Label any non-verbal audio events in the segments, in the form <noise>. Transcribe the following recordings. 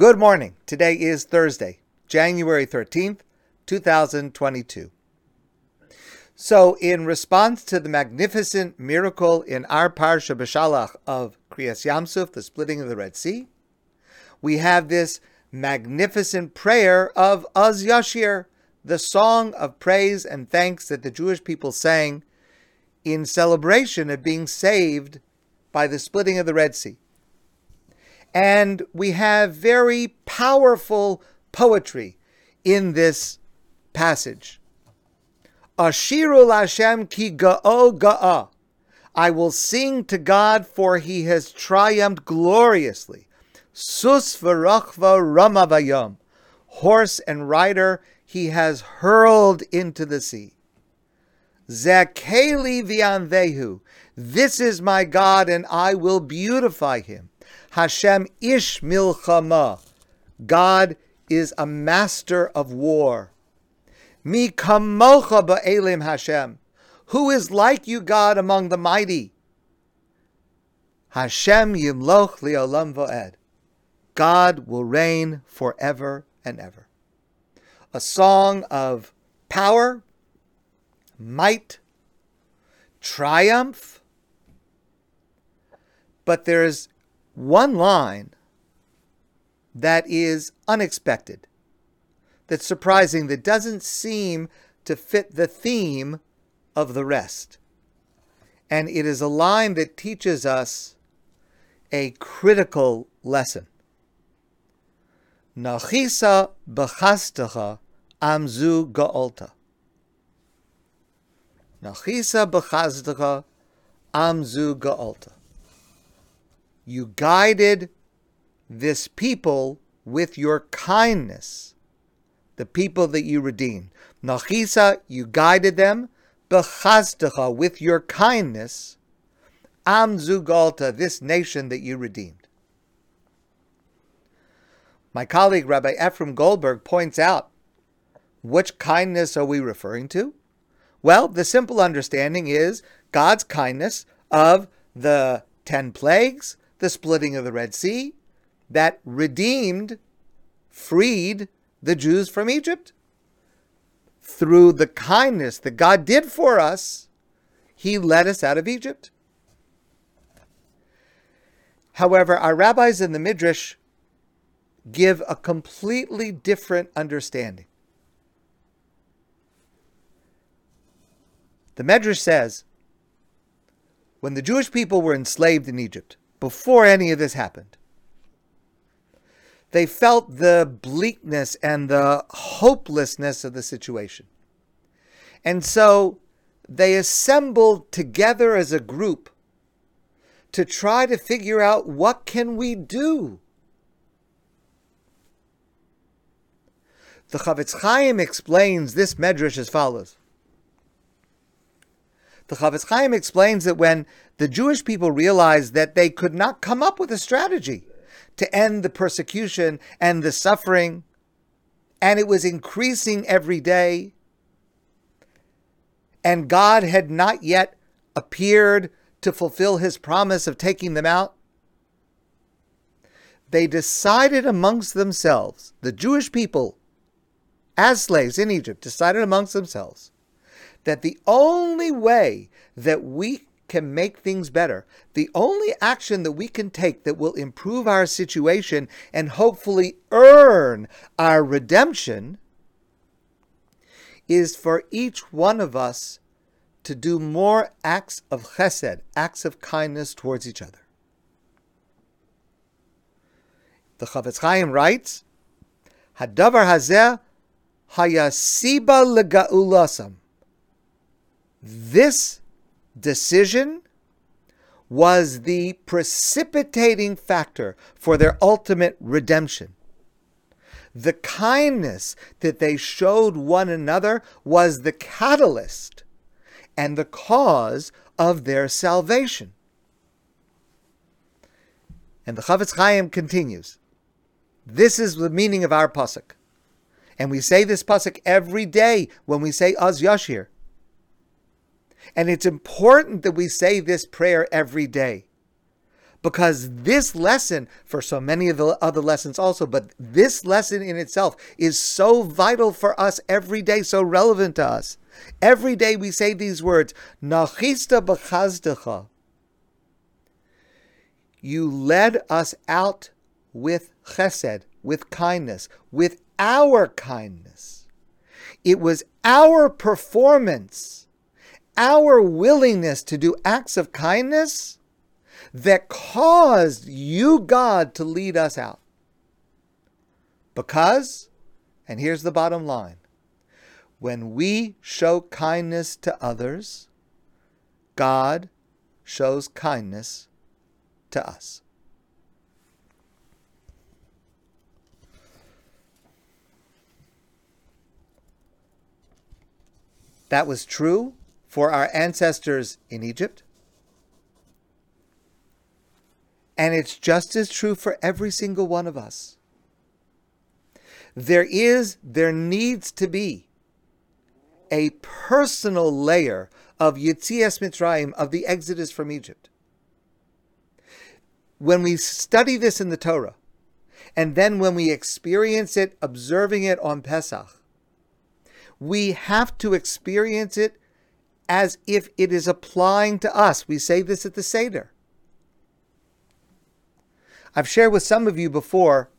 Good morning. Today is Thursday, January 13th, 2022. So, in response to the magnificent miracle in our Parsha Beshalach of Kriyas Yamsuf, the splitting of the Red Sea, we have this magnificent prayer of Az Yashir, the song of praise and thanks that the Jewish people sang in celebration of being saved by the splitting of the Red Sea. And we have very powerful poetry in this passage. Ashiru Hashem ki ga'o ga'a. I will sing to God for he has triumphed gloriously. Sus v'rachva ramavayom. Horse and rider he has hurled into the sea. Zakeli v'anvehu. This is my God and I will beautify him. Hashem ish milchama. God is a master of war. Mi kamocha ba'elim Hashem. Who is like you, God, among the mighty? Hashem yimloch liolam vo'ed. God will reign forever and ever. A song of power, might, triumph. But there's one line that is unexpected, that's surprising, that doesn't seem to fit the theme of the rest. And it is a line that teaches us a critical lesson. Nachisa b'chastecha amzu ga'olta. Nachisa b'chastecha amzu ga'olta you guided this people with your kindness, the people that you redeemed. Nachisa, you guided them, bechazdecha, with your kindness, am zugalta, this nation that you redeemed. My colleague Rabbi Ephraim Goldberg points out, which kindness are we referring to? Well, the simple understanding is God's kindness of the ten plagues, the splitting of the Red Sea that redeemed, freed the Jews from Egypt. Through the kindness that God did for us, He led us out of Egypt. However, our rabbis in the Midrash give a completely different understanding. The Midrash says when the Jewish people were enslaved in Egypt, before any of this happened. They felt the bleakness and the hopelessness of the situation. And so they assembled together as a group to try to figure out what can we do? The Chafetz Chaim explains this medrash as follows. The Chafetz Chaim explains that when the Jewish people realized that they could not come up with a strategy to end the persecution and the suffering, and it was increasing every day, and God had not yet appeared to fulfill his promise of taking them out, they decided amongst themselves, the Jewish people, as slaves in Egypt, decided amongst themselves that the only way that we can make things better, the only action that we can take that will improve our situation and hopefully earn our redemption is for each one of us to do more acts of chesed, acts of kindness towards each other. The Chafetz Chaim writes, Hadavar hazeh hayasiba legaulasam. This decision was the precipitating factor for their ultimate redemption. The kindness that they showed one another was the catalyst and the cause of their salvation. And the Chafetz Chaim continues. This is the meaning of our pasuk, and we say this pasuk every day when we say Az Yashir. And it's important that we say this prayer every day. because this lesson, for so many of the other lessons also, but this lesson in itself is so vital for us every day, so relevant to us. Every day we say these words, Nachista b'chazdecha. You led us out with chesed, with kindness, with our kindness. It was our performance, our willingness to do acts of kindness that caused you, God, to lead us out. Because, and here's the bottom line when we show kindness to others, God shows kindness to us. That was true for our ancestors in Egypt. And it's just as true for every single one of us. There is, there needs to be a personal layer of Yitzias Mitzrayim, of the exodus from Egypt. When we study this in the Torah, and then when we experience it, observing it on Pesach, we have to experience it as if it is applying to us. We say this at the Seder. I've shared with some of you before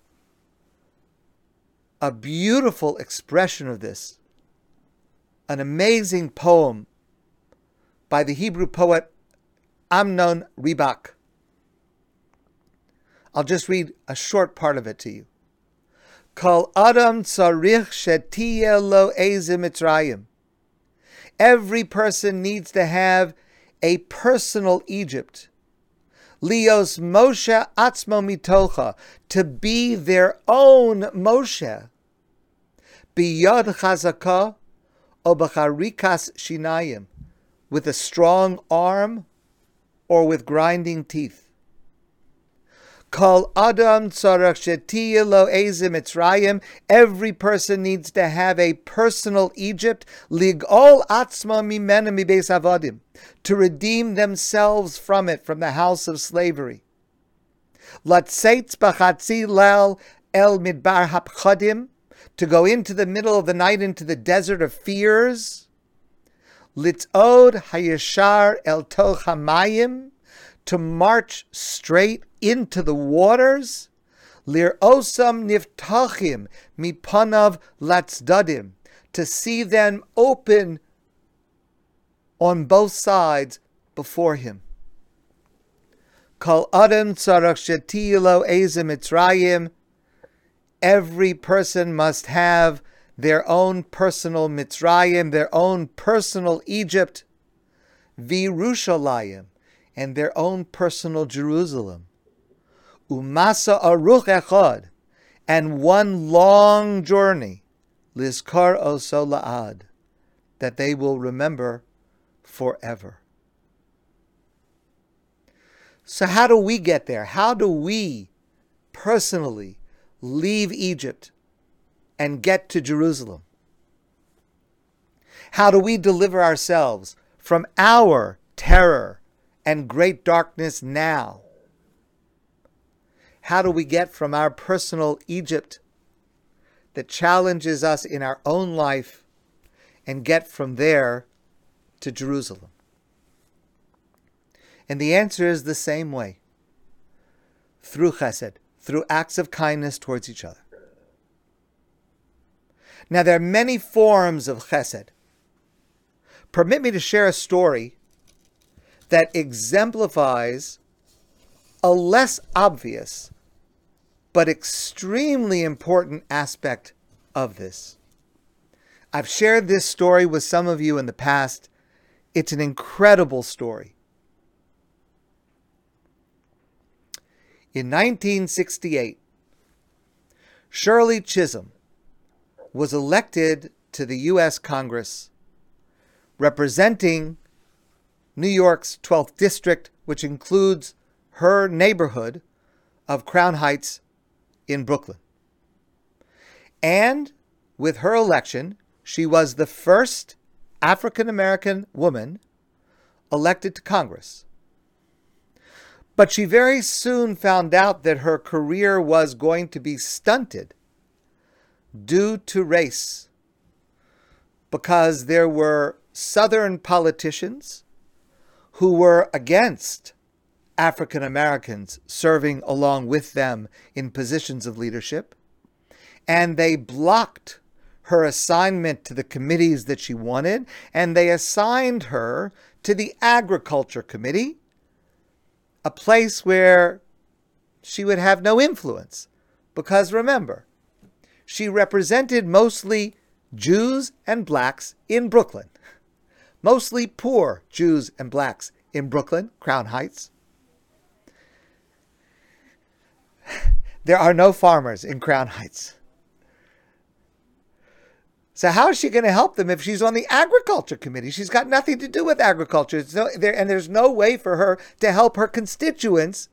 a beautiful expression of this an amazing poem by the Hebrew poet Amnon Ribak. I'll just read a short part of it to you. Kol Adam Tzarich Shetiye Lo Mitzrayim. Every person needs to have a personal Egypt. Leos Moshe Atzmo Mitocha, to be their own Moshe. Biyad Chazakah obacharikas shinayim, with a strong arm or with grinding teeth. Kol adam tzarach lo mitzrayim. Every person needs to have a personal Egypt. Ligol atzma mimena mibeis avodim. To redeem themselves from it, from the house of slavery. Latzeitz b'chatzi lel el midbar hapchadim to go into the middle of the night into the desert of fears. Litzod hayashar el toch hamayim, to march straight into the waters. Lir osam niftachim mipanav latzdadim, to see them open on both sides before him. Kol adam tzarach shetilo ezim mitzrayim, every person must have their own personal Mitzrayim, their own personal Egypt, Virushalayim, and their own personal Jerusalem. Umasa aruch echad, and one long journey, Lizkar oso that they will remember forever. So, how do we get there? How do we personally leave Egypt and get to Jerusalem? How do we deliver ourselves from our terror and great darkness now? How do we get from our personal Egypt that challenges us in our own life and get from there to Jerusalem? And the answer is the same way through chesed, through acts of kindness towards each other. Now, there are many forms of chesed. Permit me to share a story that exemplifies a less obvious but extremely important aspect of this. I've shared this story with some of you in the past. It's an incredible story. In 1968, Shirley Chisholm was elected to the U.S. Congress representing New York's 12th District, which includes her neighborhood of Crown Heights in Brooklyn. And with her election, she was the first African American woman elected to Congress. But she very soon found out that her career was going to be stunted due to race because there were Southern politicians who were against African Americans serving along with them in positions of leadership, and they blocked her assignment to the committees that she wanted, and they assigned her to the Agriculture Committee, a place where she would have no influence. Because remember, she represented mostly Jews and blacks in Brooklyn, <laughs> mostly poor Jews and blacks in Brooklyn, Crown Heights. <laughs> There are no farmers in Crown Heights. So how is she going to help them if she's on the agriculture committee? She's got nothing to do with agriculture. No, there, and there's no way for her to help her constituents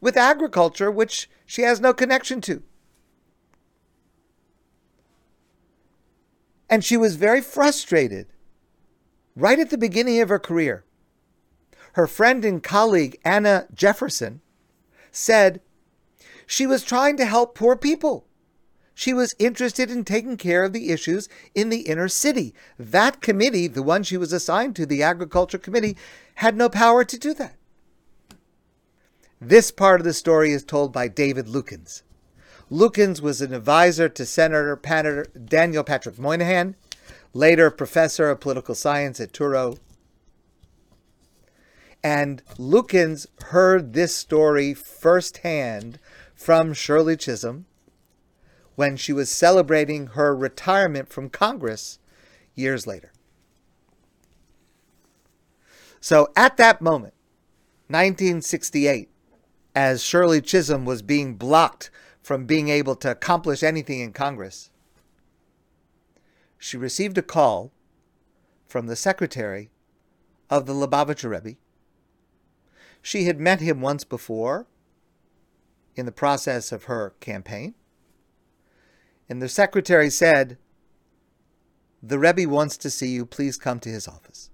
with agriculture, which she has no connection to. And she was very frustrated right at the beginning of her career. Her friend and colleague, Anna Jefferson, said she was trying to help poor people. She was interested in taking care of the issues in the inner city. That committee, the one she was assigned to, the Agriculture Committee, had no power to do that. This part of the story is told by David Luchins. Luchins was an advisor to Senator Daniel Patrick Moynihan, later professor of political science at Touro. And Luchins heard this story firsthand from Shirley Chisholm when she was celebrating her retirement from Congress years later. So at that moment, 1968, as Shirley Chisholm was being blocked from being able to accomplish anything in Congress, she received a call from the secretary of the Lubavitcher Rebbe. She had met him once before in the process of her campaign. And the secretary said, The Rebbe wants to see you. Please come to his office.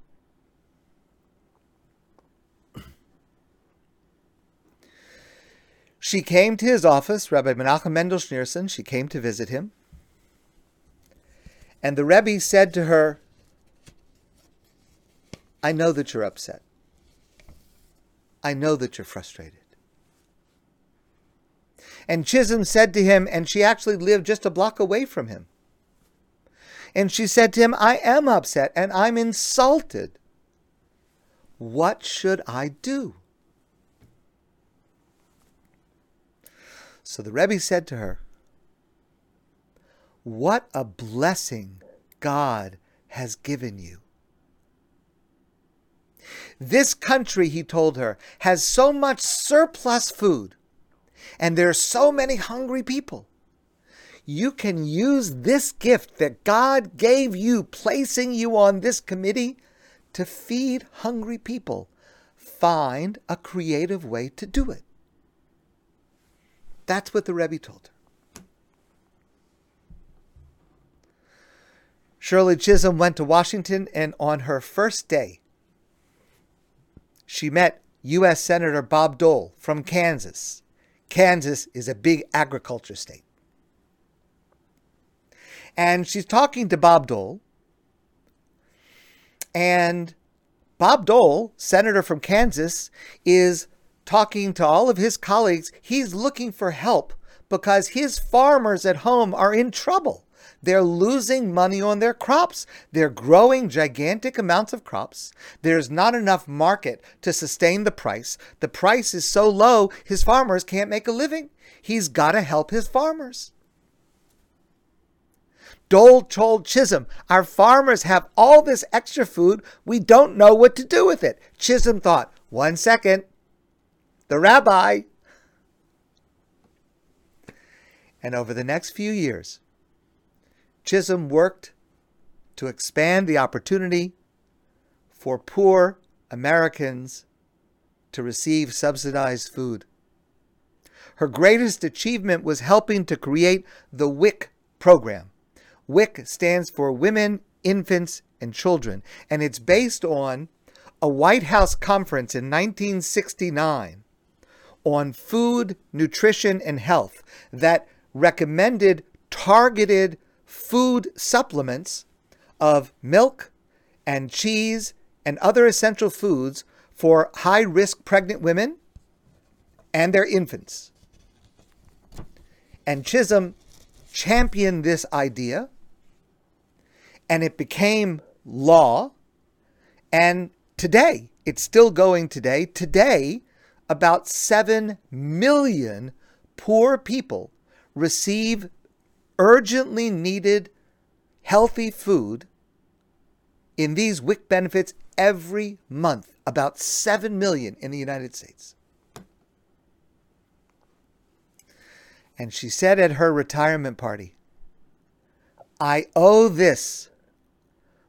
She came to his office, Rabbi Menachem Mendel Schneerson. She came to visit him. And the Rebbe said to her, I know that you're upset. I know that you're frustrated. And Chisholm said to him, and she actually lived just a block away from him. And she said to him, I am upset and I'm insulted. What should I do? So the Rebbe said to her, What a blessing God has given you. This country, he told her, has so much surplus food, and there are so many hungry people. You can use this gift that God gave you, placing you on this committee, to feed hungry people. Find a creative way to do it. That's what the Rebbe told her. Shirley Chisholm went to Washington, and on her first day, she met U.S. Senator Bob Dole from Kansas. Kansas is a big agriculture state. And she's talking to Bob Dole. And Bob Dole, senator from Kansas, is talking to all of his colleagues, he's looking for help because his farmers at home are in trouble. They're losing money on their crops. They're growing gigantic amounts of crops. There's not enough market to sustain the price. The price is so low, his farmers can't make a living. He's got to help his farmers. Dole told Chisholm, Our farmers have all this extra food. We don't know what to do with it. Chisholm thought, One second the rabbi. And over the next few years, Chisholm worked to expand the opportunity for poor Americans to receive subsidized food. Her greatest achievement was helping to create the WIC program. WIC stands for Women, Infants, and Children, and it's based on a White House conference in 1969 on food, nutrition, and health that recommended targeted food supplements of milk and cheese and other essential foods for high risk pregnant women and their infants. And Chisholm championed this idea, and it became law. And today, it's still going today. Today, about 7 million poor people receive urgently needed healthy food in these WIC benefits every month, about 7 million in the United States. And she said at her retirement party, I owe this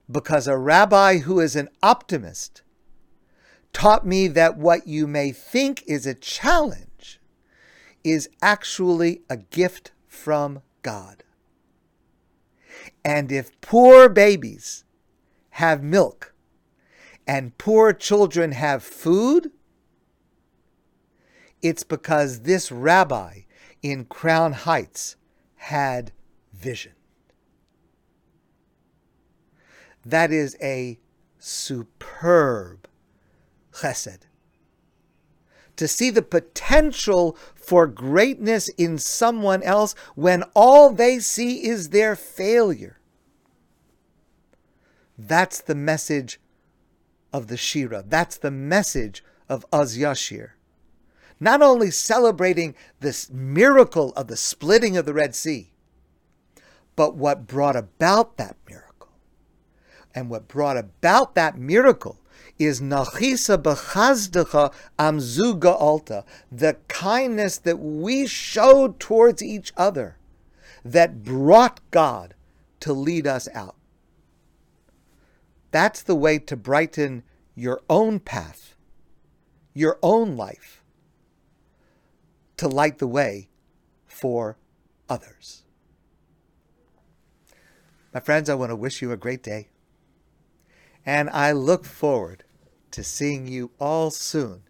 because a rabbi who is an optimist taught me that what you may think is a challenge is actually a gift from God. And if poor babies have milk and poor children have food, it's because this rabbi in Crown Heights had vision. That is a superb chesed. To see the potential for greatness in someone else when all they see is their failure. That's the message of the Shira. That's the message of Az Yashir not only celebrating this miracle of the splitting of the Red Sea, but what brought about that miracle. And what brought about that miracle is nachisa b'chazdecha amzuga alta, the kindness that we showed towards each other that brought God to lead us out. That's the way to brighten your own path, your own life to light the way for others. My friends, I want to wish you a great day. And I look forward to seeing you all soon